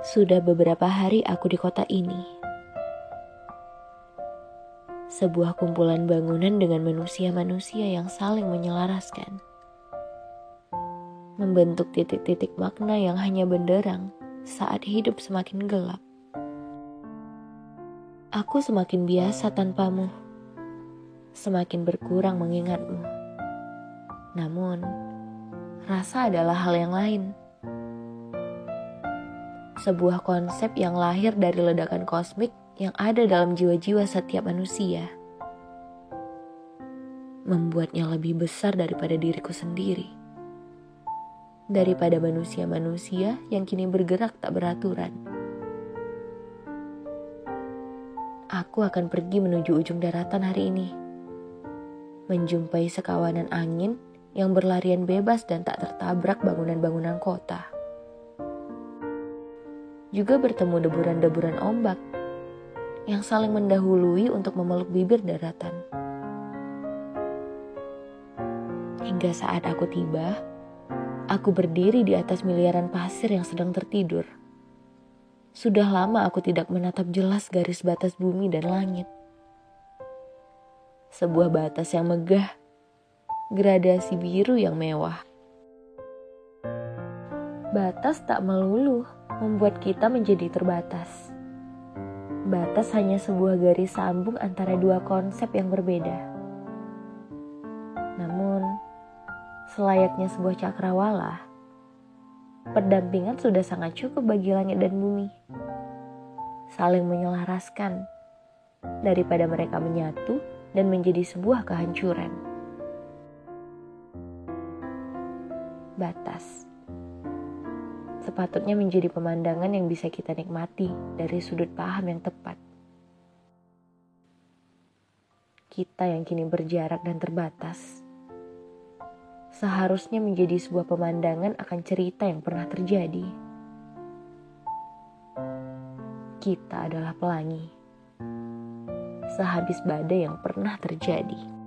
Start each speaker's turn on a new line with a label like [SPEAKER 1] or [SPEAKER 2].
[SPEAKER 1] Sudah beberapa hari aku di kota ini. Sebuah kumpulan bangunan dengan manusia-manusia yang saling menyelaraskan. Membentuk titik-titik makna yang hanya benderang saat hidup semakin gelap. Aku semakin biasa tanpamu. Semakin berkurang mengingatmu. Namun, rasa adalah hal yang lain sebuah konsep yang lahir dari ledakan kosmik yang ada dalam jiwa-jiwa setiap manusia. Membuatnya lebih besar daripada diriku sendiri. Daripada manusia-manusia yang kini bergerak tak beraturan. Aku akan pergi menuju ujung daratan hari ini. Menjumpai sekawanan angin yang berlarian bebas dan tak tertabrak bangunan-bangunan kota juga bertemu deburan-deburan ombak yang saling mendahului untuk memeluk bibir daratan. Hingga saat aku tiba, aku berdiri di atas miliaran pasir yang sedang tertidur. Sudah lama aku tidak menatap jelas garis batas bumi dan langit. Sebuah batas yang megah, gradasi biru yang mewah. Batas tak melulu membuat kita menjadi terbatas. Batas hanya sebuah garis sambung antara dua konsep yang berbeda. Namun, selayaknya sebuah cakrawala, pendampingan sudah sangat cukup bagi langit dan bumi. Saling menyelaraskan daripada mereka menyatu dan menjadi sebuah kehancuran. Batas sepatutnya menjadi pemandangan yang bisa kita nikmati dari sudut paham yang tepat. Kita yang kini berjarak dan terbatas, seharusnya menjadi sebuah pemandangan akan cerita yang pernah terjadi. Kita adalah pelangi, sehabis badai yang pernah terjadi.